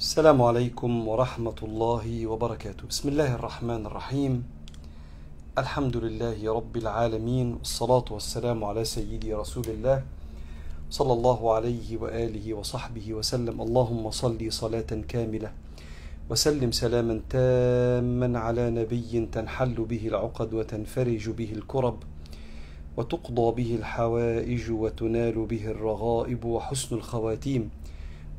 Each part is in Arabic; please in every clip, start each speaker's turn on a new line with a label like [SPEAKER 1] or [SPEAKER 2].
[SPEAKER 1] السلام عليكم ورحمة الله وبركاته. بسم الله الرحمن الرحيم. الحمد لله رب العالمين والصلاة والسلام على سيدي رسول الله صلى الله عليه وآله وصحبه وسلم. اللهم صل صلاة كاملة وسلم سلاما تاما على نبي تنحل به العقد وتنفرج به الكرب وتقضى به الحوائج وتنال به الرغائب وحسن الخواتيم.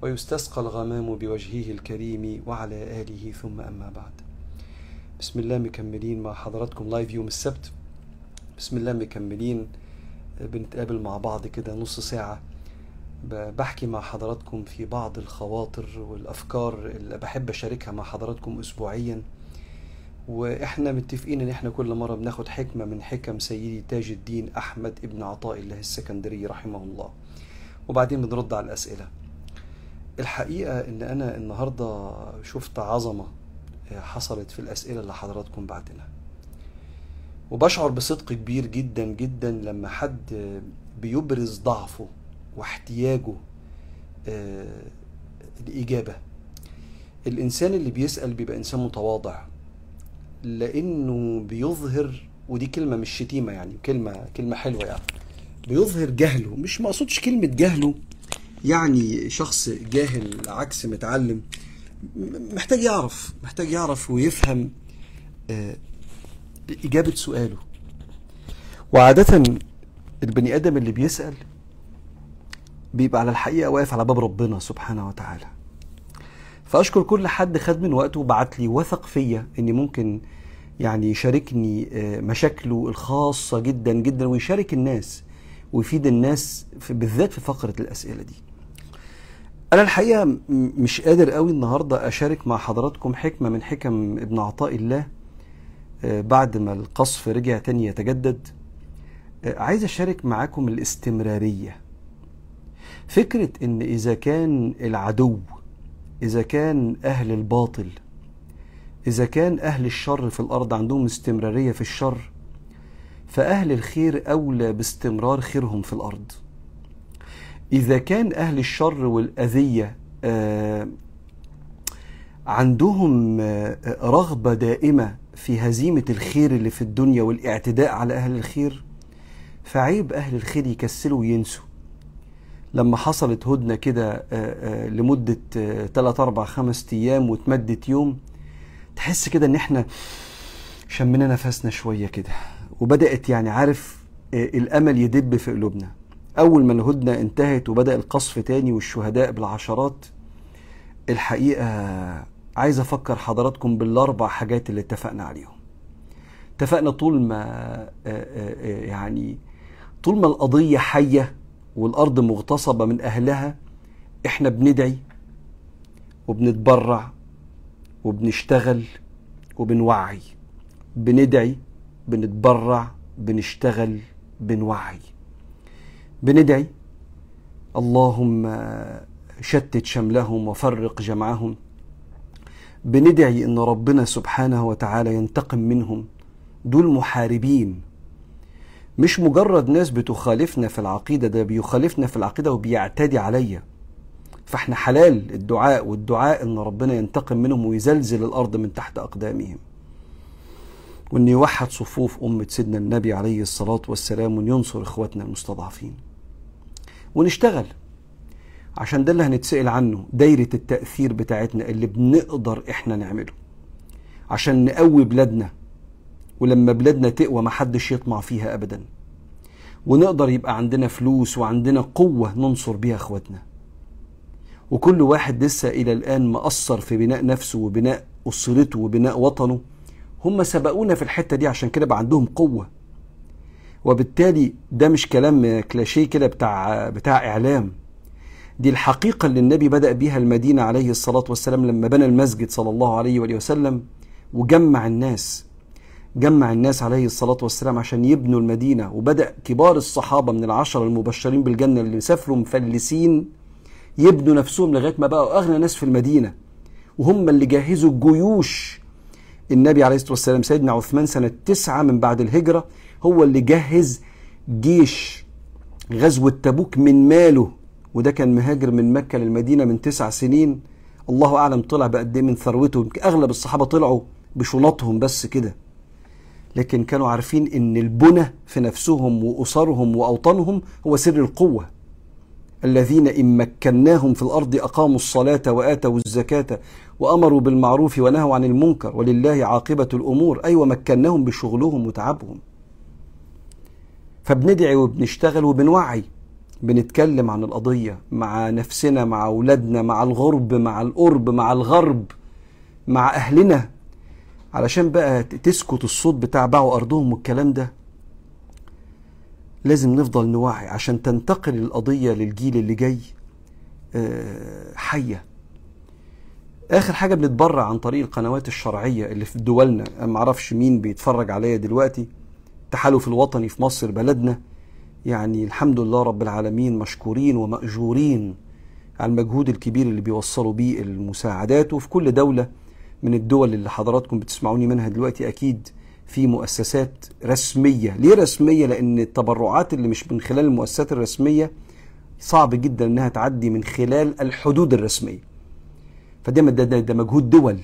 [SPEAKER 1] ويستسقى الغمام بوجهه الكريم وعلى آله ثم أما بعد. بسم الله مكملين مع حضراتكم لايف يوم السبت. بسم الله مكملين بنتقابل مع بعض كده نص ساعة. بحكي مع حضراتكم في بعض الخواطر والأفكار اللي بحب أشاركها مع حضراتكم أسبوعيا. وإحنا متفقين إن إحنا كل مرة بناخد حكمة من حكم سيدي تاج الدين أحمد ابن عطاء الله السكندري رحمه الله. وبعدين بنرد على الأسئلة. الحقيقة إن أنا النهارده شفت عظمة حصلت في الأسئلة اللي حضراتكم بعتنا وبشعر بصدق كبير جدا جدا لما حد بيبرز ضعفه واحتياجه الاجابه الإنسان اللي بيسأل بيبقى إنسان متواضع لأنه بيظهر ودي كلمة مش شتيمة يعني كلمة كلمة حلوة يعني. بيظهر جهله مش مقصودش كلمة جهله يعني شخص جاهل عكس متعلم محتاج يعرف محتاج يعرف ويفهم إجابة سؤاله. وعادة البني آدم اللي بيسأل بيبقى على الحقيقة واقف على باب ربنا سبحانه وتعالى. فأشكر كل حد خد من وقته وبعت لي وثق فيا إني ممكن يعني يشاركني مشاكله الخاصة جدا جدا ويشارك الناس ويفيد الناس بالذات في فقرة الأسئلة دي. أنا الحقيقة مش قادر قوي النهاردة أشارك مع حضراتكم حكمة من حكم ابن عطاء الله بعد ما القصف رجع تاني يتجدد. عايز أشارك معاكم الاستمرارية. فكرة إن إذا كان العدو إذا كان أهل الباطل إذا كان أهل الشر في الأرض عندهم استمرارية في الشر فأهل الخير أولى باستمرار خيرهم في الأرض. إذا كان أهل الشر والأذية آه عندهم آه رغبة دائمة في هزيمة الخير اللي في الدنيا والاعتداء على أهل الخير فعيب أهل الخير يكسلوا وينسوا. لما حصلت هدنة كده آه لمدة 3 4 5 أيام وتمدت يوم تحس كده إن إحنا شمنا نفسنا شوية كده وبدأت يعني عارف الأمل يدب في قلوبنا. أول ما الهدنة انتهت وبدأ القصف تاني والشهداء بالعشرات. الحقيقة عايز أفكر حضراتكم بالأربع حاجات اللي اتفقنا عليهم. اتفقنا طول ما يعني طول ما القضية حية والأرض مغتصبة من أهلها إحنا بندعي وبنتبرع وبنشتغل وبنوعي. بندعي بنتبرع بنشتغل بنوعي. بندعي. اللهم شتت شملهم وفرق جمعهم. بندعي إن ربنا سبحانه وتعالى ينتقم منهم. دول محاربين. مش مجرد ناس بتخالفنا في العقيدة ده بيخالفنا في العقيدة وبيعتدي عليا. فاحنا حلال الدعاء والدعاء إن ربنا ينتقم منهم ويزلزل الأرض من تحت أقدامهم. وإن يوحد صفوف أمة سيدنا النبي عليه الصلاة والسلام وإن ينصر اخواتنا المستضعفين. ونشتغل. عشان ده اللي هنتسأل عنه دايرة التأثير بتاعتنا اللي بنقدر إحنا نعمله. عشان نقوي بلادنا ولما بلادنا تقوى محدش يطمع فيها أبدا. ونقدر يبقى عندنا فلوس وعندنا قوة ننصر بيها إخواتنا. وكل واحد لسه إلى الآن مقصر في بناء نفسه وبناء أسرته وبناء وطنه. هم سبقونا في الحتة دي عشان كده بقى عندهم قوة. وبالتالي ده مش كلام كلاشيه كده بتاع بتاع إعلام. دي الحقيقة اللي النبي بدأ بيها المدينة عليه الصلاة والسلام لما بنى المسجد صلى الله عليه وآله وسلم وجمع الناس جمع الناس عليه الصلاة والسلام عشان يبنوا المدينة. وبدأ كبار الصحابة من العشرة المبشرين بالجنة اللي سافروا مفلسين يبنوا نفسهم لغاية ما بقوا أغنى ناس في المدينة. وهم اللي جهزوا الجيوش. النبي عليه الصلاة والسلام سيدنا عثمان سنة تسعة من بعد الهجرة هو اللي جهز جيش غزوة تبوك من ماله وده كان مهاجر من مكة للمدينة من تسع سنين. الله أعلم طلع بقد إيه من ثروته أغلب الصحابة طلعوا بشنطهم بس كده. لكن كانوا عارفين إن البنى في نفسهم وأسرهم وأوطانهم هو سر القوة. الذين إن مكناهم في الأرض أقاموا الصلاة وآتوا الزكاة وأمروا بالمعروف ونهوا عن المنكر ولله عاقبة الأمور. أيوه مكناهم بشغلهم وتعبهم. فبندعي وبنشتغل وبنوعي. بنتكلم عن القضية مع نفسنا مع أولادنا مع الغرب مع القرب مع الغرب مع أهلنا. علشان بقى تسكت الصوت بتاع باعوا أرضهم والكلام ده لازم نفضل نوعي عشان تنتقل القضية للجيل اللي جاي آه، حية. آخر حاجة بنتبرع عن طريق القنوات الشرعية اللي في دولنا. أعرفش مين بيتفرج عليا دلوقتي. التحالف الوطني في مصر بلدنا. يعني الحمد لله رب العالمين مشكورين ومأجورين على المجهود الكبير اللي بيوصلوا بيه المساعدات. وفي كل دولة من الدول اللي حضراتكم بتسمعوني منها دلوقتي أكيد في مؤسسات رسمية. ليه رسمية؟ لأن التبرعات اللي مش من خلال المؤسسات الرسمية صعب جدا إنها تعدي من خلال الحدود الرسمية. فده ده, ده, ده مجهود دول.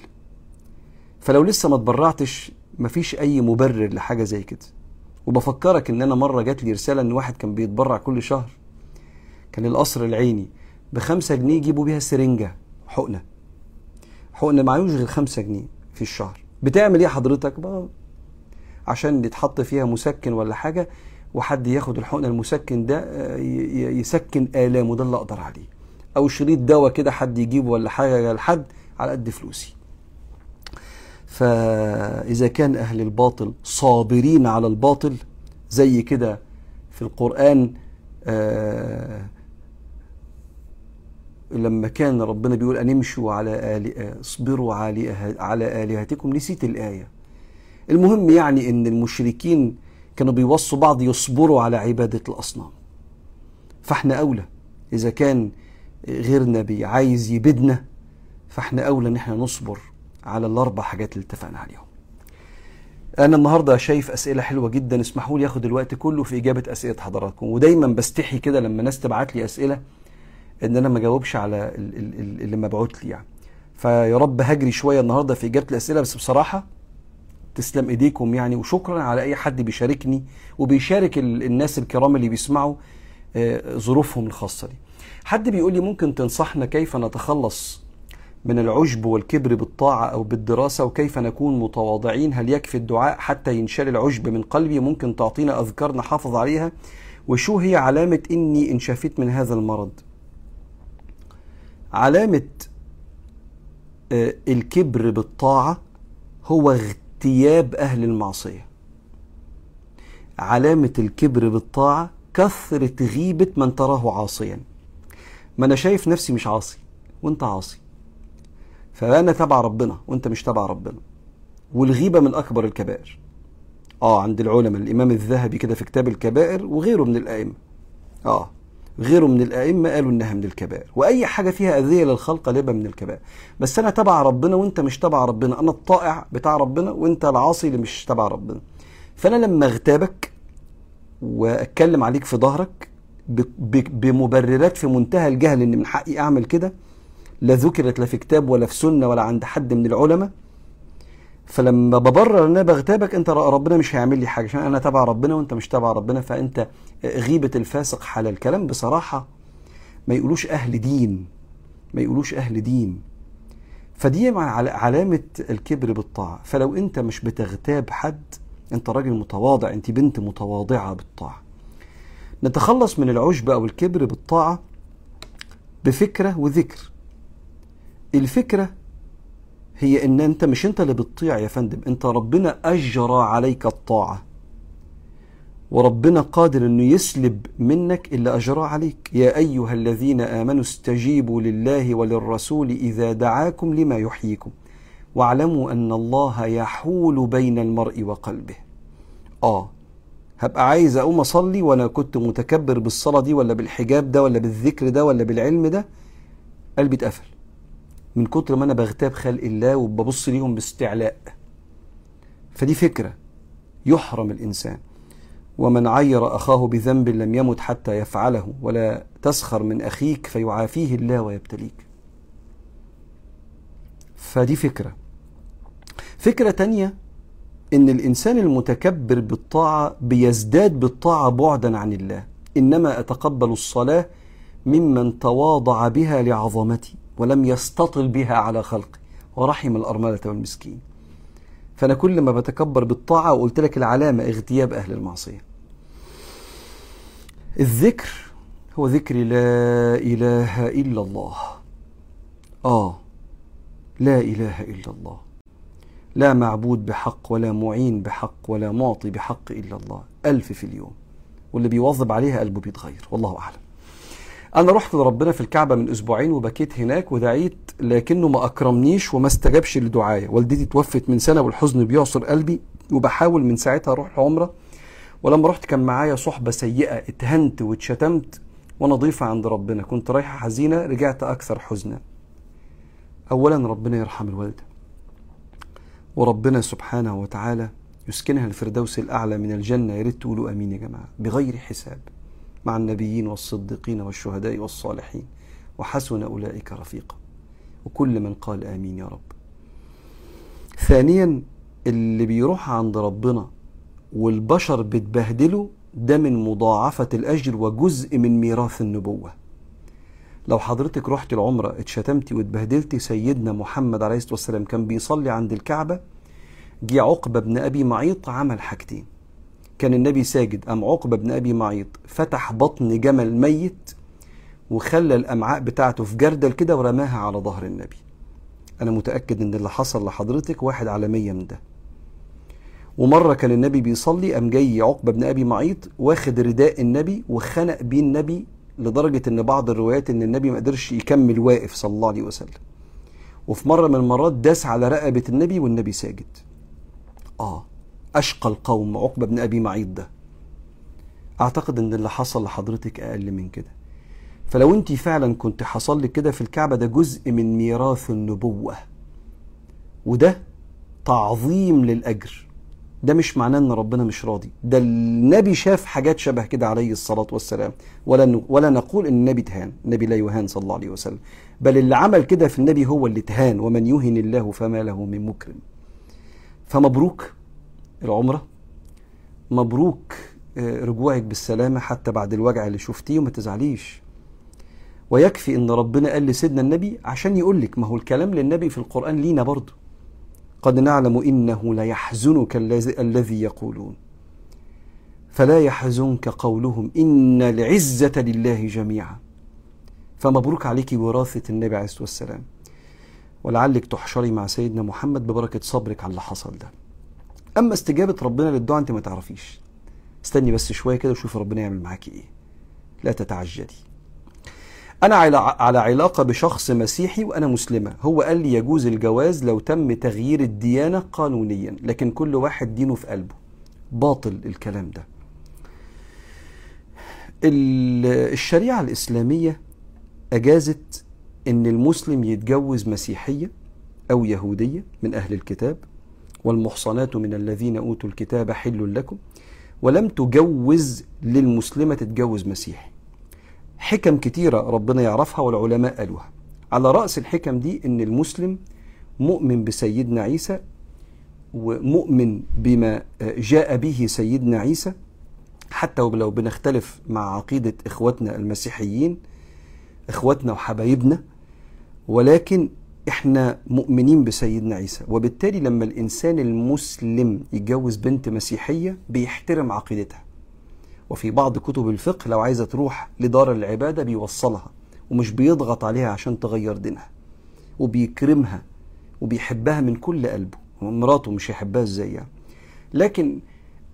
[SPEAKER 1] فلو لسه ما تبرعتش مفيش أي مبرر لحاجة زي كده. وبفكرك إن أنا مرة جات لي رسالة إن واحد كان بيتبرع كل شهر. كان القصر العيني بخمسة جنيه يجيبوا بيها سرنجة حقنة. حقنة معيوش غير خمسة جنيه في الشهر. بتعمل إيه حضرتك؟ بقى عشان يتحط فيها مسكن ولا حاجة وحد ياخد الحقنة المسكن ده آه، يسكن آلامه ده اللي أقدر عليه. أو شريط دواء كده حد يجيبه ولا حاجة لحد على قد فلوسي. فإذا كان أهل الباطل صابرين على الباطل زي كده في القرآن آه لما كان ربنا بيقول أن امشوا على اصبروا على آلهتكم نسيت الآية. المهم يعني أن المشركين كانوا بيوصوا بعض يصبروا على عبادة الأصنام. فإحنا أولى. إذا كان غيرنا عايز يبدنا فإحنا أولى إن إحنا نصبر على الأربع حاجات اللي اتفقنا عليهم. أنا النهاردة شايف أسئلة حلوة جدا اسمحوا لي أخد الوقت كله في إجابة أسئلة حضراتكم. ودايما بستحي كده لما ناس تبعت لي أسئلة إن أنا ما جاوبش على اللي مبعوت لي يعني. فيا رب هجري شوية النهاردة في إجابة الأسئلة بس بصراحة تسلم إيديكم يعني وشكرا على أي حد بيشاركني وبيشارك الناس الكرام اللي بيسمعوا آه، ظروفهم الخاصة دي. حد بيقول لي ممكن تنصحنا كيف نتخلص من العجب والكبر بالطاعة أو بالدراسة وكيف نكون متواضعين؟ هل يكفي الدعاء حتى ينشال العجب من قلبي؟ ممكن تعطينا أذكار نحافظ عليها؟ وشو هي علامة إني انشفيت من هذا المرض؟ علامة آه، الكبر بالطاعة هو اغتياب أهل المعصية. علامة الكبر بالطاعة كثرة غيبة من تراه عاصيا. ما أنا شايف نفسي مش عاصي وأنت عاصي. فأنا تبع ربنا وأنت مش تبع ربنا. والغيبة من أكبر الكبائر. آه عند العلماء الإمام الذهبي كده في كتاب الكبائر وغيره من الأئمة. آه غيره من الأئمة قالوا إنها من الكبائر. وأي حاجة فيها أذية للخلق لبا من الكبائر. بس أنا تبع ربنا وأنت مش تبع ربنا. أنا الطائع بتاع ربنا وأنت العاصي اللي مش تبع ربنا. فأنا لما أغتابك وأتكلم عليك في ظهرك بمبررات في منتهى الجهل ان من حقي أعمل كده لا ذكرت لا في كتاب ولا في سنة ولا عند حد من العلماء. فلما ببرر أن أنا بغتابك أنت ربنا مش هيعمل لي حاجة عشان أنا تبع ربنا وأنت مش تبع ربنا فأنت غيبة الفاسق حلال. كلام بصراحة ما يقولوش أهل دين ما يقولوش أهل دين. فدي علامة الكبر بالطاعة. فلو أنت مش بتغتاب حد أنت راجل متواضع أنت بنت متواضعة بالطاعة. نتخلص من العجب أو الكبر بالطاعة بفكرة وذكر. الفكرة هي إن أنت مش أنت اللي بتطيع يا فندم أنت ربنا أجرى عليك الطاعة. وربنا قادر إنه يسلب منك اللي اجراه عليك. يا أيها الذين آمنوا استجيبوا لله وللرسول إذا دعاكم لما يحييكم. واعلموا أن الله يحول بين المرء وقلبه. آه هبقى عايز أقوم أصلي وأنا كنت متكبر بالصلاة دي ولا بالحجاب ده ولا بالذكر ده ولا بالعلم ده؟ قلبي اتقفل. من كتر ما أنا بغتاب خلق الله وببص ليهم باستعلاء. فدي فكرة يحرم الإنسان. ومن عير أخاه بذنب لم يمت حتى يفعله ولا تسخر من أخيك فيعافيه الله ويبتليك. فدي فكرة. فكرة تانية إن الإنسان المتكبر بالطاعة بيزداد بالطاعة بعدا عن الله. إنما أتقبل الصلاة ممن تواضع بها لعظمتي ولم يستطل بها على خلقي ورحم الأرملة والمسكين. فأنا كل ما بتكبر بالطاعة وقلت لك العلامة اغتياب أهل المعصية. الذكر هو ذكر لا إله إلا الله. آه لا إله إلا الله. لا معبود بحق ولا معين بحق ولا معطي بحق إلا الله. ألف في اليوم. واللي بيواظب عليها قلبه بيتغير والله أعلم. أنا رحت لربنا في الكعبة من أسبوعين وبكيت هناك ودعيت لكنه ما أكرمنيش وما استجابش لدعايا والدتي توفت من سنة والحزن بيعصر قلبي وبحاول من ساعتها أروح عمرة. ولما رحت كان معايا صحبة سيئة اتهنت واتشتمت وأنا ضيفة عند ربنا. كنت رايحة حزينة رجعت أكثر حزنا أولا ربنا يرحم الوالدة. وربنا سبحانه وتعالى يسكنها الفردوس الأعلى من الجنة. يا ريت تقولوا آمين يا جماعة. بغير حساب. مع النبيين والصديقين والشهداء والصالحين. وحسن أولئك رفيقا. وكل من قال آمين يا رب. ثانيا اللي بيروح عند ربنا والبشر بتبهدله ده من مضاعفة الأجر وجزء من ميراث النبوة. لو حضرتك رحت العمرة اتشتمتي واتبهدلتي سيدنا محمد عليه الصلاة والسلام كان بيصلي عند الكعبة جه عقبة بن أبي معيط عمل حاجتين. كان النبي ساجد أم عقبة بن أبي معيط. فتح بطن جمل ميت وخلى الأمعاء بتاعته في جردل كده ورماها على ظهر النبي. أنا متأكد إن اللي حصل لحضرتك واحد على مية من ده. ومرة كان النبي بيصلي قام جاي عقبة بن أبي معيط واخد رداء النبي وخنق بيه النبي لدرجة إن بعض الروايات إن النبي ما قدرش يكمل واقف صلى الله عليه وسلم. وفي مرة من المرات داس على رقبة النبي والنبي ساجد. آه. أشقى القوم. عقبة بن أبي معيط ده. أعتقد إن اللي حصل لحضرتك أقل من كده. فلو أنت فعلا كنت حصل لك كده في الكعبة ده جزء من ميراث النبوة. وده تعظيم للأجر. ده مش معناه إن ربنا مش راضي. ده النبي شاف حاجات شبه كده عليه الصلاة والسلام. ولا ولا نقول إن النبي تهان النبي لا يهان صلى الله عليه وسلم. بل اللي عمل كده في النبي هو اللي تهان ومن يهن الله فما له من مكرم. فمبروك. العمرة. مبروك رجوعك بالسلامة حتى بعد الوجع اللي شفتيه وما تزعليش. ويكفي إن ربنا قال لسيدنا النبي عشان يقول لك ما هو الكلام للنبي في القرآن لينا برضه. قد نعلم إنه ليحزنك الذي يقولون. فلا يحزنك قولهم إن العزة لله جميعا. فمبروك عليك وراثة النبي عليه الصلاة والسلام. ولعلك تحشري مع سيدنا محمد ببركة صبرك على اللي حصل ده. أما استجابة ربنا للدعاء أنت ما تعرفيش. استني بس شوية كده وشوفي ربنا يعمل معاكي إيه. لا تتعجلي. أنا على علاقة بشخص مسيحي وأنا مسلمة. هو قال لي يجوز الجواز لو تم تغيير الديانة قانونيا لكن كل واحد دينه في قلبه. باطل الكلام ده. الشريعة الإسلامية أجازت أن المسلم يتجوز مسيحية أو يهودية من أهل الكتاب. والمحصنات من الذين أوتوا الكتاب حل لكم ولم تجوز للمسلمة تتجوز مسيحي حكم كتيرة ربنا يعرفها والعلماء قالوها. على رأس الحكم دي إن المسلم مؤمن بسيدنا عيسى ومؤمن بما جاء به سيدنا عيسى. حتى ولو بنختلف مع عقيدة إخواتنا المسيحيين إخواتنا وحبايبنا ولكن إحنا مؤمنين بسيدنا عيسى وبالتالي لما الإنسان المسلم يتجوز بنت مسيحية بيحترم عقيدتها. وفي بعض كتب الفقه لو عايزة تروح لدار العبادة بيوصلها ومش بيضغط عليها عشان تغير دينها وبيكرمها وبيحبها من كل قلبه. مراته مش يحبها إزاي يعني؟ لكن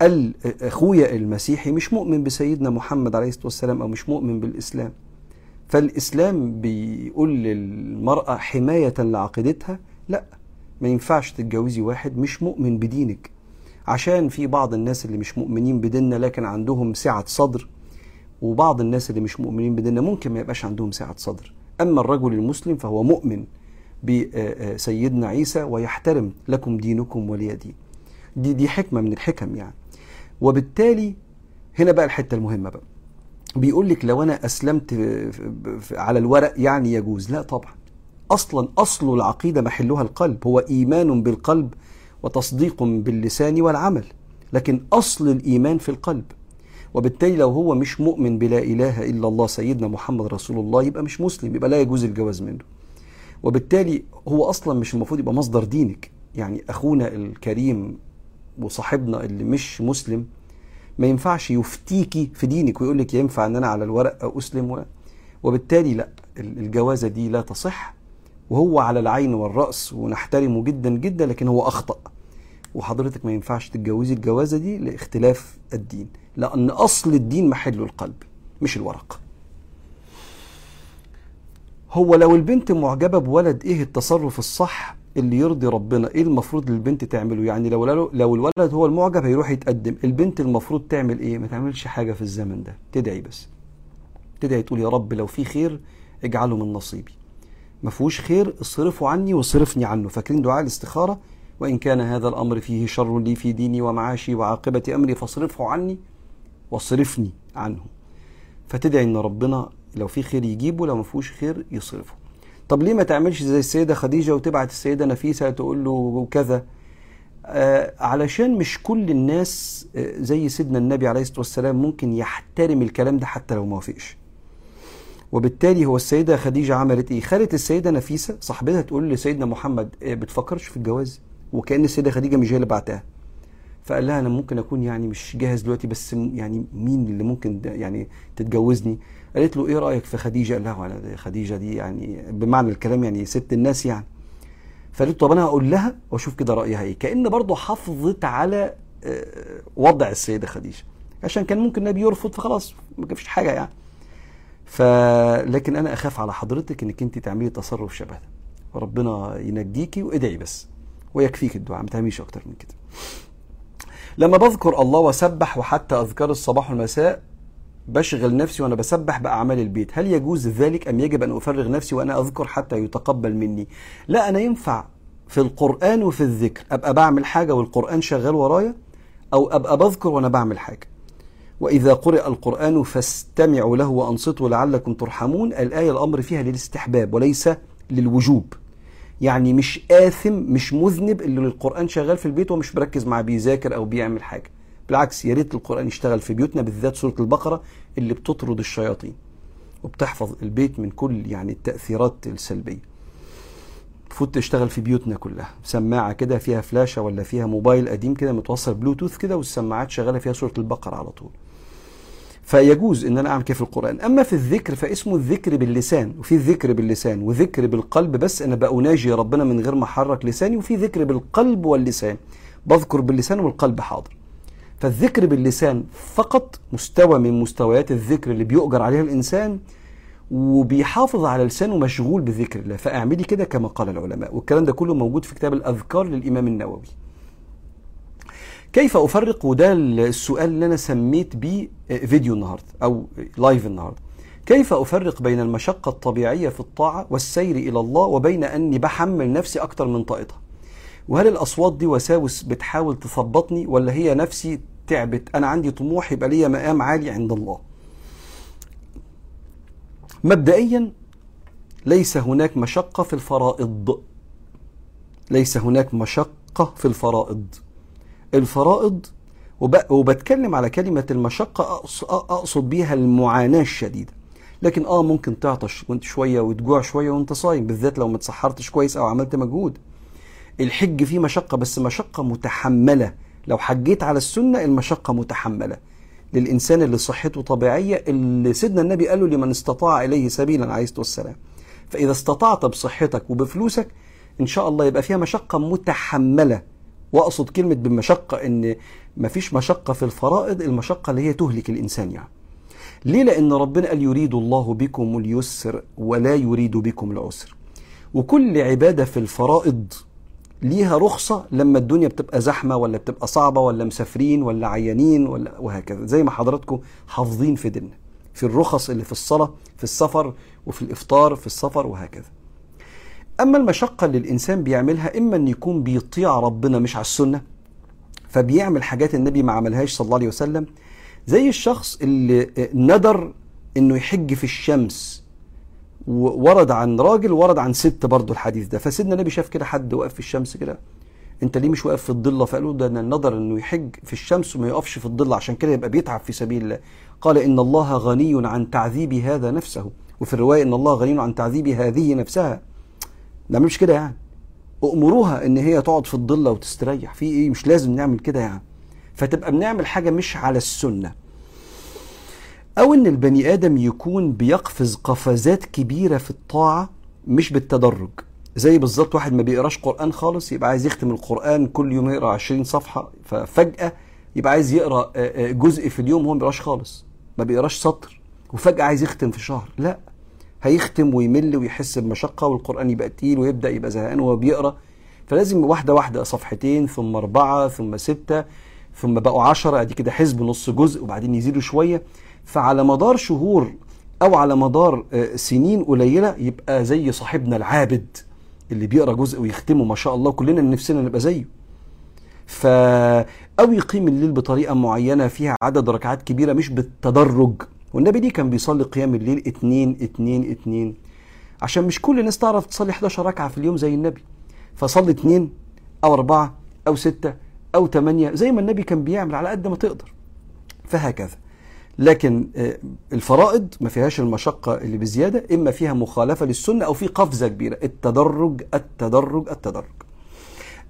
[SPEAKER 1] قال أخويا المسيحي مش مؤمن بسيدنا محمد عليه الصلاة والسلام أو مش مؤمن بالإسلام. فالإسلام بيقول للمرأة حماية لعقيدتها لا ما ينفعش تتجوزي واحد مش مؤمن بدينك. عشان في بعض الناس اللي مش مؤمنين بديننا لكن عندهم سعة صدر وبعض الناس اللي مش مؤمنين بديننا ممكن ما يبقاش عندهم سعة صدر. أما الرجل المسلم فهو مؤمن بسيدنا عيسى ويحترم لكم دينكم ولي دين. دي دي حكمة من الحكم يعني. وبالتالي هنا بقى الحتة المهمة بقى. بيقول لك لو أنا أسلمت على الورق يعني يجوز. لا طبعا. أصلا أصل العقيدة محلها القلب. هو إيمان بالقلب وتصديق باللسان والعمل. لكن أصل الإيمان في القلب. وبالتالي لو هو مش مؤمن بلا إله إلا الله سيدنا محمد رسول الله يبقى مش مسلم يبقى لا يجوز الجواز منه. وبالتالي هو أصلا مش المفروض يبقى مصدر دينك. يعني أخونا الكريم وصاحبنا اللي مش مسلم ما ينفعش يفتيكي في دينك ويقول لك ينفع إن أنا على الورق أسلم و... وبالتالي لا الجوازة دي لا تصح وهو على العين والرأس ونحترمه جدا جدا لكن هو أخطأ. وحضرتك ما ينفعش تتجوزي الجوازة دي لاختلاف الدين لأن أصل الدين محله القلب مش الورق. هو لو البنت معجبة بولد إيه التصرف الصح؟ اللي يرضي ربنا إيه المفروض للبنت تعمله؟ يعني لو لو الولد هو المعجب هيروح يتقدم. البنت المفروض تعمل إيه؟ ما تعملش حاجة في الزمن ده. تدعي بس. تدعي تقول يا رب لو في خير اجعله من نصيبي. ما فيهوش خير اصرفه عني واصرفني عنه. فاكرين دعاء الاستخارة؟ وإن كان هذا الأمر فيه شر لي في ديني ومعاشي وعاقبة أمري فاصرفه عني واصرفني عنه. فتدعي إن ربنا لو في خير يجيبه لو ما فيهوش خير يصرفه. طب ليه ما تعملش زي السيدة خديجة وتبعت السيدة نفيسة تقول له كذا؟ آه علشان مش كل الناس آه زي سيدنا النبي عليه الصلاة والسلام ممكن يحترم الكلام ده حتى لو ما وافقش. وبالتالي هو السيدة خديجة عملت إيه؟ خلت السيدة نفيسة صاحبتها تقول لسيدنا محمد آه بتفكرش في الجواز. وكأن السيدة خديجة مش هي اللي بعتها. فقال لها أنا ممكن أكون يعني مش جاهز دلوقتي بس يعني مين اللي ممكن يعني تتجوزني؟ قالت له إيه رأيك في خديجة? قال لها خديجة دي يعني بمعنى الكلام يعني ست الناس يعني. فقالت طب أنا هقول لها وأشوف كده رأيها إيه؟ كأن برضه حافظت على وضع السيدة خديجة. عشان كان ممكن النبي يرفض فخلاص ما فيش حاجة يعني. فلكن أنا أخاف على حضرتك إنك أنت تعملي تصرف شبه ده. وربنا ينجيكي وادعي بس ويكفيك الدعاء ما تعمليش أكتر من كده. لما بذكر الله وسبح وحتى أذكار الصباح والمساء بشغل نفسي وأنا بسبح بأعمال البيت. هل يجوز ذلك أم يجب أن أفرغ نفسي وأنا أذكر حتى يتقبل مني؟ لا أنا ينفع في القرآن وفي الذكر. أبقى بعمل حاجة والقرآن شغال ورايا؟ أو أبقى بذكر وأنا بعمل حاجة. وإذا قرئ القرآن فاستمعوا له وأنصتوا لعلكم ترحمون. الآية الأمر فيها للاستحباب وليس للوجوب. يعني مش آثم مش مذنب اللي القرآن شغال في البيت ومش مركز مع بيذاكر أو بيعمل حاجة. بالعكس يا ريت القرآن يشتغل في بيوتنا بالذات سورة البقرة اللي بتطرد الشياطين وبتحفظ البيت من كل يعني التأثيرات السلبية. المفروض تشتغل في بيوتنا كلها. سماعة كده فيها فلاشة ولا فيها موبايل قديم كده متوصل بلوتوث كده والسماعات شغالة فيها سورة البقرة على طول. فيجوز إن أنا أعمل كده في القرآن. أما في الذكر فاسمه الذكر باللسان وفي ذكر باللسان وذكر بالقلب بس أنا بأناجي ربنا من غير ما أحرك لساني وفي ذكر بالقلب واللسان. بذكر باللسان والقلب حاضر. فالذكر باللسان فقط مستوى من مستويات الذكر اللي بيؤجر عليها الإنسان وبيحافظ على لسانه مشغول بذكر الله. فأعملي كده كما قال العلماء. والكلام ده كله موجود في كتاب الأذكار للإمام النووي. كيف أفرق؟ وده السؤال اللي أنا سميت بيه فيديو النهارده أو لايف النهارده. كيف أفرق بين المشقة الطبيعية في الطاعة والسير إلى الله وبين أني بحمل نفسي أكتر من طاقتها؟ وهل الأصوات دي وساوس بتحاول تثبطني ولا هي نفسي تعبت. أنا عندي طموح يبقى ليا مقام عالي عند الله. مبدئيا ليس هناك مشقة في الفرائض. ليس هناك مشقة في الفرائض. الفرائض وبتكلم على كلمة المشقة أقصد بيها المعاناة الشديدة. لكن آه ممكن تعطش وأنت شوية وتجوع شوية وأنت صايم بالذات لو ما تسحرتش كويس أو عملت مجهود. الحج فيه مشقة بس مشقة متحملة. لو حجيت على السنة المشقة متحملة للإنسان اللي صحته طبيعية اللي سيدنا النبي قال له لمن استطاع إليه سبيلا عليه الصلاة والسلام فإذا استطعت بصحتك وبفلوسك إن شاء الله يبقى فيها مشقة متحملة. وأقصد كلمة بالمشقه إن مفيش مشقة في الفرائض المشقة اللي هي تهلك الإنسان يعني. ليه؟ لأن ربنا قال يريد الله بكم اليسر ولا يريد بكم العسر. وكل عبادة في الفرائض ليها رخصة لما الدنيا بتبقى زحمة ولا بتبقى صعبة ولا مسافرين ولا عيانين ولا وهكذا. زي ما حضراتكم حافظين في ديننا في الرخص اللي في الصلاة في السفر وفي الإفطار في السفر وهكذا. أما المشقة اللي الإنسان بيعملها إما إن يكون بيطيع ربنا مش على السنة فبيعمل حاجات النبي ما عملهاش صلى الله عليه وسلم زي الشخص اللي ندر إنه يحج في الشمس ورد عن راجل ورد عن ست برضه الحديث ده. فسيدنا النبي شاف كده حد واقف في الشمس كده. انت ليه مش واقف في الضلة؟ فقالوا ده النظر إنه يحج في الشمس وما يقفش في الضلة عشان كده يبقى بيتعب في سبيل الله. قال إن الله غني عن تعذيب هذا نفسه. وفي الرواية إن الله غني عن تعذيب هذه نفسها. ده مش كده يعني. أمروها إن هي تقعد في الضلة وتستريح. في إيه؟ مش لازم نعمل كده يعني. فتبقى بنعمل حاجة مش على السنة. أو إن البني آدم يكون بيقفز قفزات كبيرة في الطاعة مش بالتدرج. زي بالظبط واحد ما بيقراش قرآن خالص يبقى عايز يختم القرآن كل يوم يقرأ 20 صفحة ففجأة يبقى عايز يقرأ جزء في اليوم وهو ما بيقراش خالص ما بيقراش سطر وفجأة عايز يختم في شهر. لا هيختم ويمل ويحس بمشقة والقرآن يبقى تقيل ويبدأ يبقى زهقان وهو بيقرأ. فلازم واحدة واحدة صفحتين ثم أربعة ثم ستة ثم بقوا عشرة أدي كده حزب نص جزء وبعدين يزيدوا شوية. فعلى مدار شهور أو على مدار سنين قليلة يبقى زي صاحبنا العابد اللي بيقرأ جزء ويختمه ما شاء الله كلنا نفسنا نبقى زيه. ف أو يقيم الليل بطريقة معينة فيها عدد ركعات كبيرة مش بالتدرج. والنبي دي كان بيصلي قيام الليل اتنين اتنين اتنين. عشان مش كل الناس تعرف تصلي 11 ركعة في اليوم زي النبي. فصلي اتنين أو أربعة أو ستة أو ثمانيه زي ما النبي كان بيعمل على قد ما تقدر. فهكذا. لكن الفرائض ما فيهاش المشقة اللي بزيادة إما فيها مخالفة للسنة أو في قفزة كبيرة. التدرج التدرج التدرج.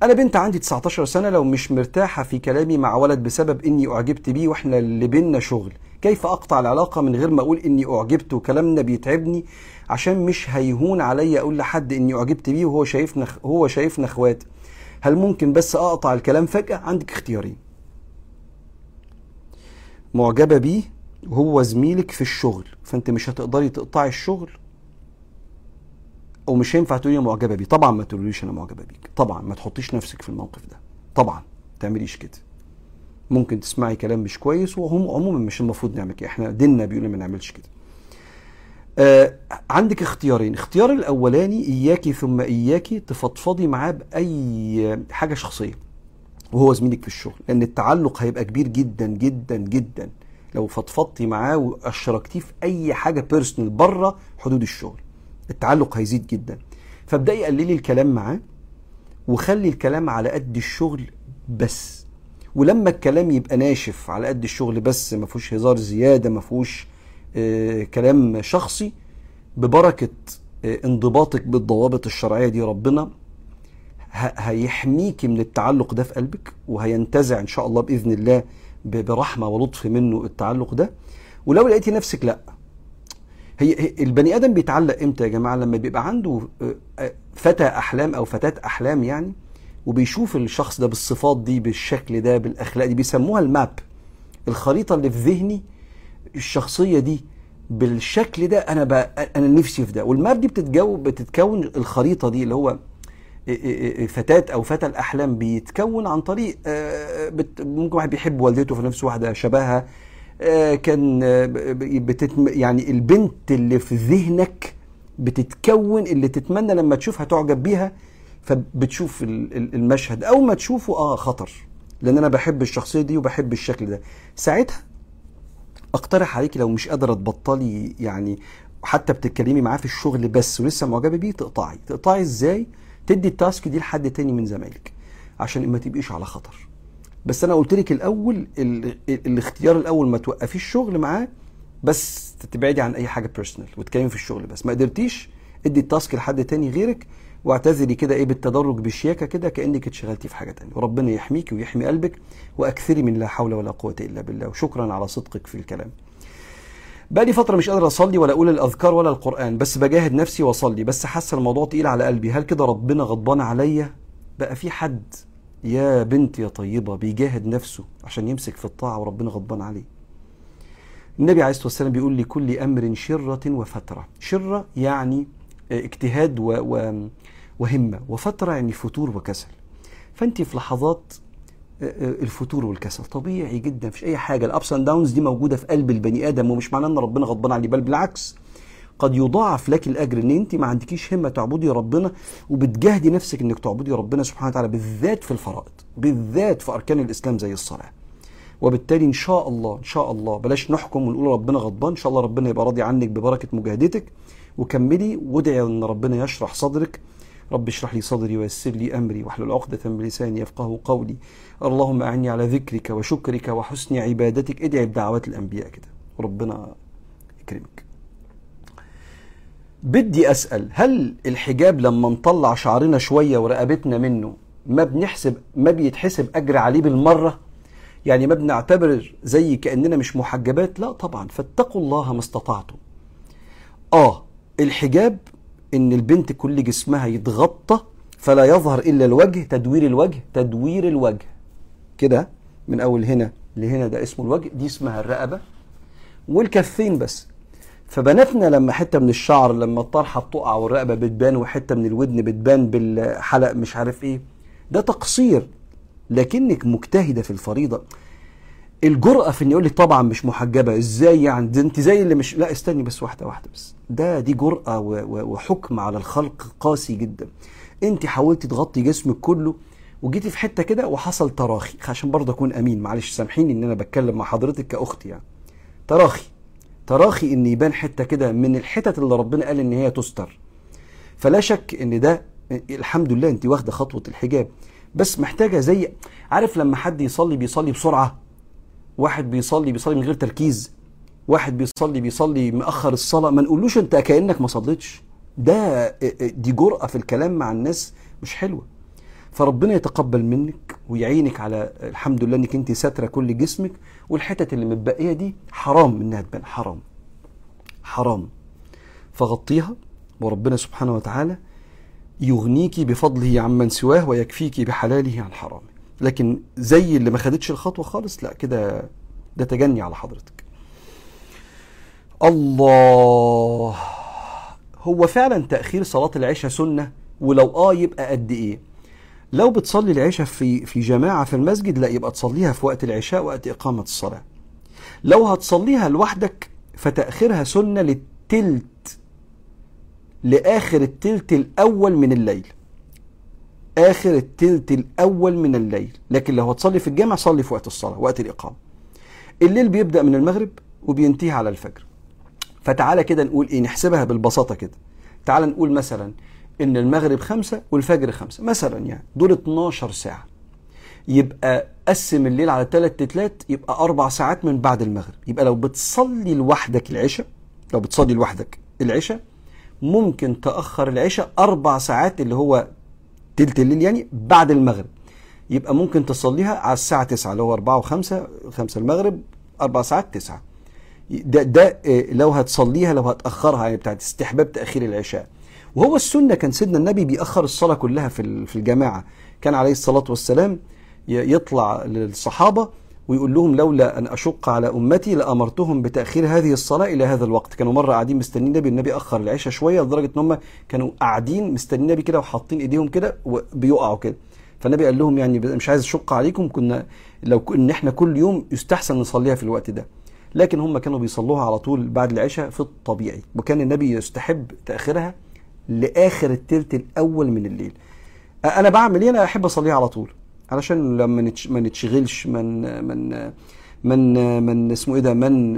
[SPEAKER 1] أنا بنت عندي 19 سنة لو مش مرتاحة في كلامي مع ولد بسبب إني أعجبت بيه وإحنا اللي بينا شغل كيف أقطع العلاقة من غير ما أقول إني أعجبت وكلامنا بيتعبني؟ عشان مش هيهون عليا أقول لحد إني أعجبت بيه وهو شايفنا هو شايفنا إخوات. هل ممكن بس أقطع الكلام فجأة؟ عندك اختيارين. معجبة بيه وهو زميلك في الشغل فأنت مش هتقدري تقطعي الشغل أو مش هينفع تقولي معجبة بيه. طبعا ما تقوليش أنا معجبة بيك. طبعا ما تحطيش نفسك في الموقف ده. طبعا ما تعمليش كده. ممكن تسمعي كلام مش كويس وهم عموما مش المفروض نعمل كده. إحنا ديننا بيقول ما نعملش كده. آه عندك اختيارين. اختيار الأولاني إياكي ثم إياكي تفضفضي معاه بأي حاجة شخصية. وهو زميلك في الشغل لأن التعلق هيبقى كبير جدا جدا جدا. لو فضفضتي معاه وأشركتيه في أي حاجة بيرسونال برة حدود الشغل التعلق هيزيد جدا. فابدأي قللي الكلام معاه وخلي الكلام على قد الشغل بس. ولما الكلام يبقى ناشف على قد الشغل بس ما فيهوش هزار زيادة ما فيهوش آه كلام شخصي ببركة آه انضباطك بالضوابط الشرعية دي ربنا هيحميكي من التعلق ده في قلبك وهينتزع إن شاء الله بإذن الله برحمة ولطف منه التعلق ده. ولو لقيتي نفسك لأ هي, البني آدم بيتعلق إمتى يا جماعة؟ لما بيبقى عنده فتى أحلام أو فتاه أحلام يعني وبيشوف الشخص ده بالصفات دي بالشكل ده بالأخلاق دي بيسموها الماب. الخريطة اللي في ذهني الشخصية دي بالشكل ده أنا بقى أنا نفسي في ده. والماب دي بتتجو بتتكون الخريطة دي اللي هو فتاة أو فتى الأحلام بيتكون عن طريق ممكن واحد بيحب والدته في نفس واحدة شبهها كان بتتم يعني البنت اللي في ذهنك بتتكون اللي تتمنى لما تشوفها تعجب بيها فبتشوف المشهد أول ما تشوفه آه خطر لأن أنا بحب الشخصية دي وبحب الشكل ده ساعتها أقترح عليكي لو مش قادرة تبطلي يعني حتى بتتكلمي معاه في الشغل بس ولسه معجبة بيه تقطعي تقطعي إزاي؟ تدي التاسك دي لحد تاني من زمايلك عشان ما تبقيش على خطر. بس أنا قلت لك الأول ال... الاختيار الأول ما توقفيش شغل معاه بس تبعدي عن أي حاجة personal وتكلمي في الشغل بس. ما قدرتيش ادي ال task لحد تاني غيرك واعتذري كده إيه بالتدرج بشياكة كده كأنك اتشغلتي في حاجة تانية. وربنا يحميكي ويحمي قلبك وأكثري من لا حول ولا قوة إلا بالله. وشكرا على صدقك في الكلام. بقى لي فترة مش قادر أصلي ولا أقول الأذكار ولا القرآن بس بجاهد نفسي وأصلي بس حاسه الموضوع تقيل على قلبي. هل كده ربنا غضبان عليا؟ بقى في حد يا بنت يا طيبة بيجاهد نفسه عشان يمسك في الطاعة وربنا غضبان عليه؟ النبي عليه الصلاة والسلام بيقول لكل أمر شرة وفترة. شرة يعني اجتهاد و... و... وهمة وفترة يعني فتور وكسل. فانت في لحظات الفتور والكسل. طبيعي جدا مفيش أي حاجة. ال ups and downs دي موجودة في قلب البني آدم ومش معناه إن ربنا غضبان عليه بل بالعكس. قد يضاعف لك الأجر إن أنت ما عندكيش همة تعبدي ربنا وبتجاهدي نفسك إنك تعبدي ربنا سبحانه وتعالى بالذات في الفرائض بالذات في أركان الإسلام زي الصلاة. وبالتالي إن شاء الله إن شاء الله بلاش نحكم ونقول ربنا غضبان إن شاء الله ربنا يبقى راضي عنك ببركة مجاهدتك. وكملي وادعي إن ربنا يشرح صدرك رب اشرح لي صدري ويسر لي أمري واحلل عقدة من لساني يفقه قولي. اللهم أعني على ذكرك وشكرك وحسن عبادتك. ادعي بدعوات الأنبياء كده. وربنا يكرمك. بدي أسأل هل الحجاب لما نطلع شعرنا شوية ورقبتنا منه ما بنحسب ما بيتحسب أجر عليه بالمرة؟ يعني ما بنعتبر زي كأننا مش محجبات؟ لا طبعا. فاتقوا الله ما استطعتم. آه الحجاب إن البنت كل جسمها يتغطى فلا يظهر إلا الوجه تدوير الوجه تدوير الوجه. كده من أول هنا لهنا ده اسمه الوجه دي اسمها الرقبة. والكفين بس. فبناتنا لما حتة من الشعر لما الطرحة بتقع والرقبة بتبان وحتة من الودن بتبان بالحلق مش عارف إيه ده تقصير. لكنك مجتهدة في الفريضة. الجرأة في ان يقول لك طبعا مش محجبة. إزاي يعني؟ ده أنت زي اللي مش لا استني بس واحدة واحدة بس. ده دي جرأة وحكم على الخلق قاسي جدا. أنت حاولتي تغطي جسمك كله وجيتي في حتة كده وحصل تراخي. عشان برضه أكون أمين. معلش سامحيني إن أنا بتكلم مع حضرتك كأختي يعني. تراخي. تراخي إن يبان حتة كده من الحتت اللي ربنا قال إن هي تستر. فلا شك إن ده الحمد لله أنت واخدة خطوة الحجاب. بس محتاجة زي عارف لما حد يصلي بيصلي بسرعة؟ واحد بيصلي بيصلي من غير تركيز. واحد بيصلي بيصلي مأخر الصلاة. ما نقولوش انت كأنك ما صليتش. ده دي جرأة في الكلام مع الناس مش حلوة. فربنا يتقبل منك ويعينك على الحمد لله انك انت ساتره كل جسمك والحتت اللي متبقية دي حرام انها تبان حرام. حرام. فغطيها وربنا سبحانه وتعالى يغنيك بفضله عمن سواه ويكفيك بحلاله عن حرامه. لكن زي اللي ما خدتش الخطوة خالص لا كده ده تجني على حضرتك. الله. هو فعلا تأخير صلاة العشاء سنة؟ ولو آه يبقى قد إيه؟ لو بتصلي العشاء في في جماعة في المسجد لا يبقى تصليها في وقت العشاء وقت إقامة الصلاة. لو هتصليها لوحدك فتأخيرها سنة للتلت لآخر التلت الأول من الليل. آخر التلت الأول من الليل. لكن لو هتصلي في الجامع صلي في وقت الصلاة وقت الإقامة. الليل بيبدأ من المغرب وبينتهي على الفجر. فتعالى كده نقول إيه نحسبها بالبساطة كده. تعالى نقول مثلا إن المغرب خمسة والفجر خمسة. مثلا يعني دول 12 ساعة. يبقى قسم الليل على ثلاث تتلات يبقى أربع ساعات من بعد المغرب. يبقى لو بتصلي لوحدك العشاء لو بتصلي لوحدك العشاء ممكن تأخر العشاء أربع ساعات اللي هو تلت الليل يعني بعد المغرب. يبقى ممكن تصليها على الساعة 9 اللي هو 4 و5 5 المغرب أربع ساعات 9 ده ده إيه، لو هتصليها لو هتأخرها يعني بتاعت استحباب تأخير العشاء. وهو السنة كان سيدنا النبي بيأخر الصلاة كلها في في الجماعة. كان عليه الصلاة والسلام يطلع للصحابة ويقول لهم لولا أن أشق على أمتي لأمرتهم بتأخير هذه الصلاة إلى هذا الوقت. كانوا مرة قاعدين مستنيين النبي النبي أخر العشاء شوية لدرجة إن هم كانوا قاعدين مستنيين النبي كده وحاطين إيديهم كده وبيقعوا كده. فالنبي قال لهم يعني مش عايز أشق عليكم كنا لو إن إحنا كل يوم يستحسن نصليها في الوقت ده. لكن هم كانوا بيصلوها على طول بعد العشاء في الطبيعي. وكان النبي يستحب تأخيرها لآخر التلت الأول من الليل. أنا بعمل إيه؟ أنا أحب أصليها على طول. علشان لما. ما نتشغلش من من من من اسمه إيه ده من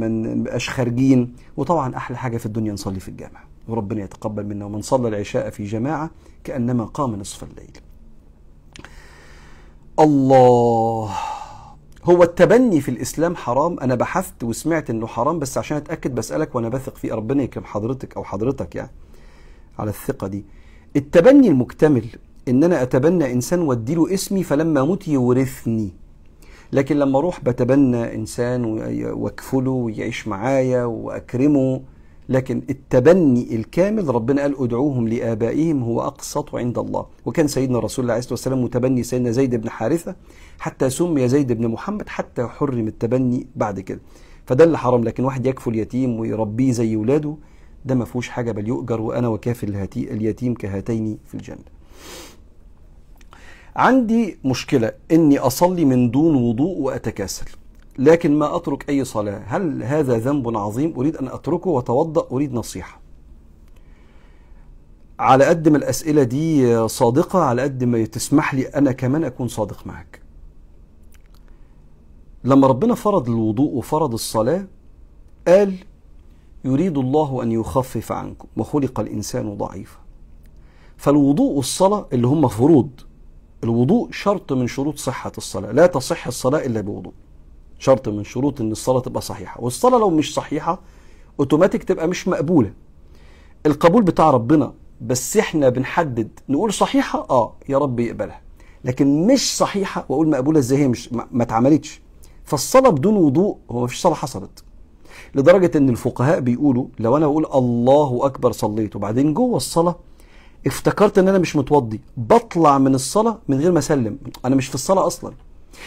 [SPEAKER 1] من نبقاش خارجين. وطبعا أحلى حاجة في الدنيا نصلي في الجامع. وربنا يتقبل منا ومن صلى العشاء في جماعة كأنما قام نصف الليل. الله. هو التبني في الإسلام حرام؟ أنا بحثت وسمعت إنه حرام بس عشان أتأكد بسألك وأنا بثق في ربنا يكرم حضرتك أو حضرتك يعني على الثقة دي. التبني المكتمل إن أنا أتبنى إنسان وأديله اسمي فلما أموت يورثني. لكن لما أروح بتبنى إنسان وأكفله ويعيش معايا وأكرمه. لكن التبني الكامل ربنا قال ادعوهم لآبائهم هو أقسط عند الله. وكان سيدنا رسول الله عليه الصلاة والسلام متبني سيدنا زيد بن حارثة حتى سمي زيد بن محمد حتى حرم التبني بعد كده. فده اللي حرام لكن واحد يكفل يتيم ويربيه زي ولاده ده ما فيهوش حاجة بل يؤجر وأنا وكافل اليتيم كهاتين في الجنة. عندي مشكلة إني أصلي من دون وضوء وأتكاسل لكن ما أترك أي صلاة. هل هذا ذنب عظيم؟ أريد أن أتركه وأتوضأ أريد نصيحة. على قد ما الأسئلة دي صادقة على قد ما تسمح لي أنا كمان أكون صادق معك لما ربنا فرض الوضوء وفرض الصلاة قال يريد الله أن يخفف عنكم وخلق الإنسان ضعيفا. فالوضوء والصلاة اللي هم فروض الوضوء شرط من شروط صحة الصلاة. لا تصح الصلاة إلا بوضوء. شرط من شروط إن الصلاة تبقى صحيحة. والصلاة لو مش صحيحة اوتوماتيك تبقى مش مقبولة. القبول بتاع ربنا بس إحنا بنحدد نقول صحيحة؟ آه يا رب يقبلها. لكن مش صحيحة وأقول مقبولة إزاي؟ هي مش ما اتعملتش. فالصلاة بدون وضوء هو مفيش صلاة حصلت. لدرجة إن الفقهاء بيقولوا لو أنا بقول الله أكبر صليت وبعدين جوه الصلاة افتكرت إن أنا مش متوضي بطلع من الصلاة من غير ما أسلم. أنا مش في الصلاة أصلا.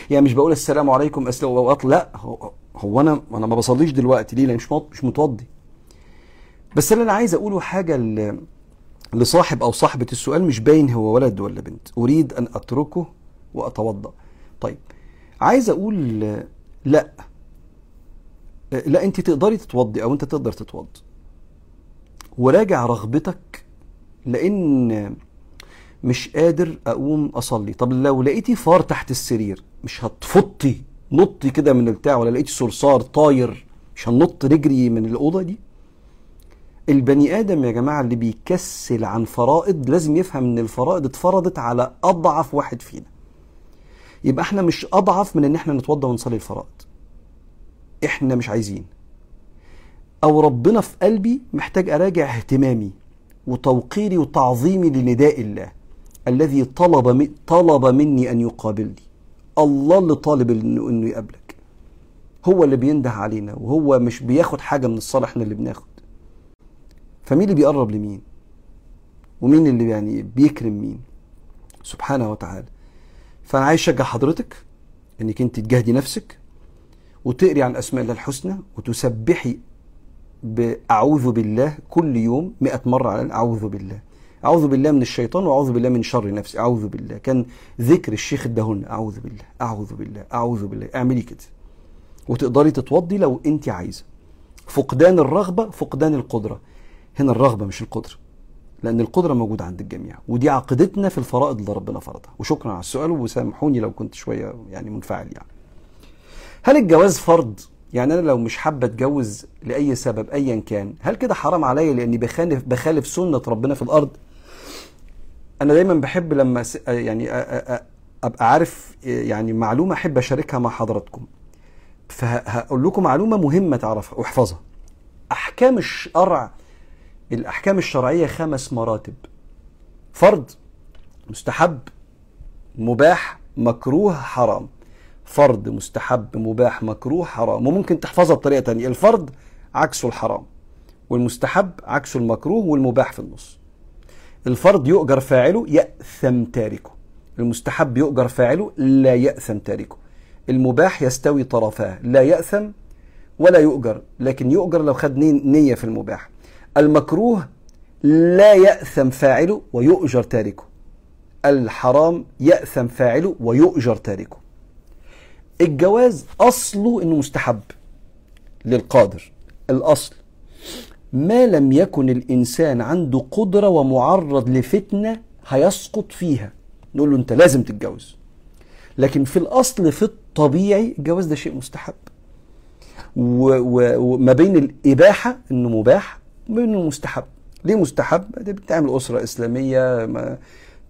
[SPEAKER 1] يعني مش بقول السلام عليكم أسلم واطلع لا. هو, هو أنا أنا ما بصليش دلوقتي. ليه؟ لأن مش مش متوضي. بس اللي أنا عايز أقوله حاجة لصاحب أو صاحبة السؤال مش باين هو ولد ولا بنت. أريد أن أتركه وأتوضأ. طيب عايز أقول لا. لا أنت تقدري تتوضي أو أنت تقدر تتوضي. وراجع رغبتك لأن مش قادر أقوم أصلي. طب لو لقيتي فار تحت السرير مش هتفطي نطي كده من البتاع ولا لقيتي صرصار طاير مش هنط نجري من الأوضة دي؟ البني آدم يا جماعة اللي بيكسل عن فرائض لازم يفهم إن الفرائض اتفرضت على أضعف واحد فينا. يبقى إحنا مش أضعف من إن إحنا نتوضى ونصلي الفرائض. إحنا مش عايزين. أو ربنا في قلبي محتاج أراجع اهتمامي. وتوقيري وتعظيمي لنداء الله الذي طلب طلب مني أن يقابلني. الله اللي طالب انه إنه يقابلك. هو اللي بينده علينا وهو مش بياخد حاجة من الصالح إحنا اللي بناخد. فمين اللي بيقرب لمين؟ ومين اللي يعني بيكرم مين؟ سبحانه وتعالى. فانا عايز اشجع حضرتك إنك أنت تجاهدي نفسك وتقري عن اسماء الله الحسنى وتسبحي بأعوذ بالله كل يوم مئة مرة على أعوذ بالله. أعوذ بالله من الشيطان وأعوذ بالله من شر نفسي. أعوذ بالله. كان ذكر الشيخ ادهن أعوذ بالله. أعوذ بالله. أعوذ بالله. اعملي كده. وتقدري تتوضي لو أنت عايزة. فقدان الرغبة فقدان القدرة. هنا الرغبة مش القدرة لأن القدرة موجودة عند الجميع. ودي عقيدتنا في الفرائض اللي ربنا فرضها. وشكرا على السؤال وسامحوني لو كنت شوية يعني منفعل يعني. هل الجواز فرض؟ يعني أنا لو مش حابة أتجوز لأي سبب ايا كان هل كده حرام عليا لأني بخالف بخالف سنة ربنا في الأرض؟ أنا دايما بحب لما يعني أبقى عارف يعني معلومة أحب أشاركها مع حضراتكم. فهقول لكم معلومة مهمة تعرفها واحفظها أحكام الشرع الأحكام الشرعية خمس مراتب. فرض مستحب مباح مكروه حرام. فرض مستحب مباح مكروه حرام. وممكن تحفظها بطريقة تانية. الفرض عكسه الحرام والمستحب عكسه المكروه والمباح في النص. الفرض يؤجر فاعله يأثم تاركه. المستحب يؤجر فاعله لا يأثم تاركه. المباح يستوي طرفاه لا يأثم ولا يؤجر لكن يؤجر لو خد نية في المباح. المكروه لا يأثم فاعله ويؤجر تاركه. الحرام يأثم فاعله ويؤجر تاركه. الجواز أصله إنه مستحب للقادر. الأصل ما لم يكن الإنسان عنده قدرة ومعرض لفتنة هيسقط فيها. نقول له أنت لازم تتجوز. لكن في الأصل في الطبيعي الجواز ده شيء مستحب. وما بين الإباحة إنه مباح وما بين مستحب. ليه مستحب؟ بتعمل أسرة إسلامية ما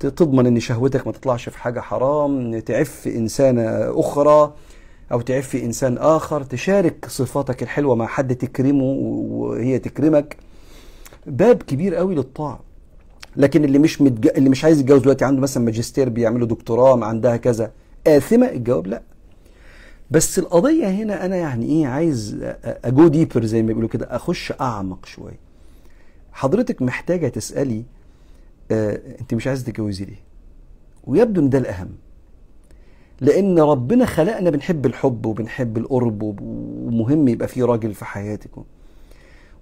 [SPEAKER 1] تضمن إن شهوتك ما تطلعش في حاجة حرام تعف انسانه أخرى أو تعف إنسان آخر تشارك صفاتك الحلوة مع حد تكرمه وهي تكرمك. باب كبير قوي للطاعة. لكن اللي مش متج... اللي مش عايز يتجوز دلوقتي عنده مثلا ماجستير بيعملوا دكتوراه عندها كذا آثمة الجواب لا. بس القضية هنا أنا يعني إيه عايز أجو ديبر زي ما بيقولوا كده أخش أعمق شوية. حضرتك محتاجة تسألي آه أنت مش عايزة تتجوزي ليه؟ ويبدو إن ده الأهم. لأن ربنا خلقنا بنحب الحب وبنحب القرب ومهم يبقى في راجل في حياتك.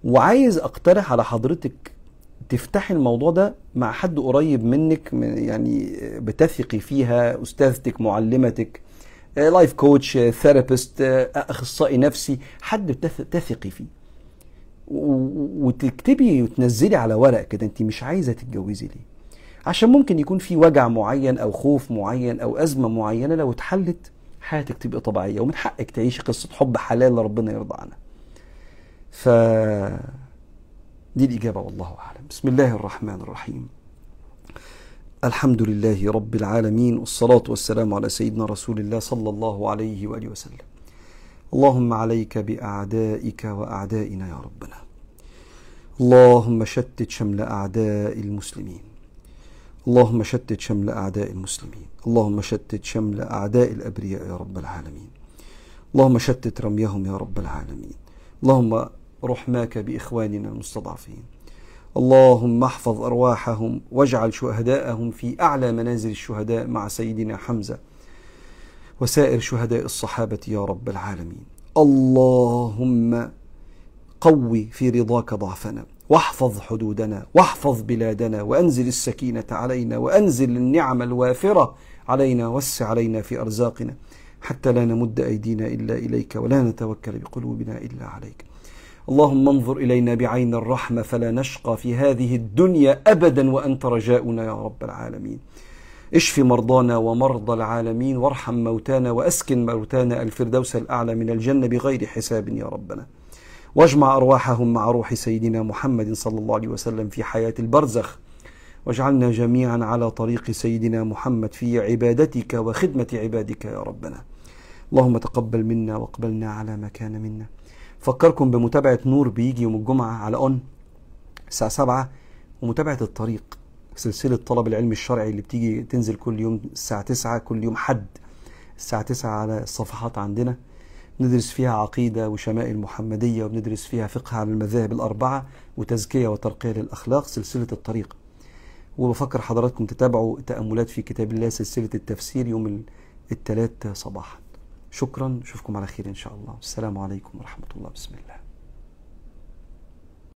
[SPEAKER 1] وعايز أقترح على حضرتك تفتحي الموضوع ده مع حد قريب منك يعني بتثقي فيها أستاذتك معلمتك life coach therapist أخصائي نفسي حد تثقي فيه. وتكتبي وتنزلي على ورق كده انت مش عايزة تتجوزي ليه؟ عشان ممكن يكون في وجع معين أو خوف معين أو أزمة معينة لو اتحلت حياتك تبقى طبيعية ومن حقك تعيشي قصة حب حلال ربنا يرضى عنها. ف دي الإجابة والله أعلم. بسم الله الرحمن الرحيم. الحمد لله رب العالمين والصلاة والسلام على سيدنا رسول الله صلى الله عليه وآله وسلم. اللهم عليك بأعدائك وأعدائنا يا ربنا. اللهم شتت شمل أعداء المسلمين. اللهم شتت شمل أعداء المسلمين. اللهم شتت شمل أعداء الأبرياء يا رب العالمين. اللهم شتت رميهم يا رب العالمين. اللهم رحماك بإخواننا المستضعفين. اللهم احفظ أرواحهم واجعل شهداءهم في أعلى منازل الشهداء مع سيدنا حمزة. وسائر شهداء الصحابة يا رب العالمين. اللهم قوي في رضاك ضعفنا واحفظ حدودنا واحفظ بلادنا وأنزل السكينة علينا وأنزل النعم الوافرة علينا وسع علينا في أرزاقنا حتى لا نمد أيدينا إلا إليك ولا نتوكل بقلوبنا إلا عليك. اللهم انظر إلينا بعين الرحمة فلا نشقى في هذه الدنيا ابدا وأنت رجاؤنا يا رب العالمين. اشف مرضانا ومرضى العالمين وارحم موتانا واسكن موتانا الفردوس الاعلى من الجنة بغير حساب يا ربنا. واجمع ارواحهم مع روح سيدنا محمد صلى الله عليه وسلم في حياة البرزخ. واجعلنا جميعا على طريق سيدنا محمد في عبادتك وخدمة عبادك يا ربنا. اللهم تقبل منا واقبلنا على ما كان منا. فكركم بمتابعة نور بيجي يوم الجمعة على اون الساعة 7 ومتابعة الطريق. سلسلة طلب العلم الشرعي اللي بتيجي تنزل كل يوم الساعة 9 كل يوم حد. الساعة 9 على الصفحات عندنا. ندرس فيها عقيدة وشمائل محمدية وبندرس فيها فقه على المذاهب الأربعة وتزكية وترقية للأخلاق سلسلة الطريق. وبفكر حضراتكم تتابعوا تأملات في كتاب الله سلسلة التفسير يوم الثلاث صباحا. شكرا نشوفكم على خير إن شاء الله. السلام عليكم ورحمة الله. بسم الله.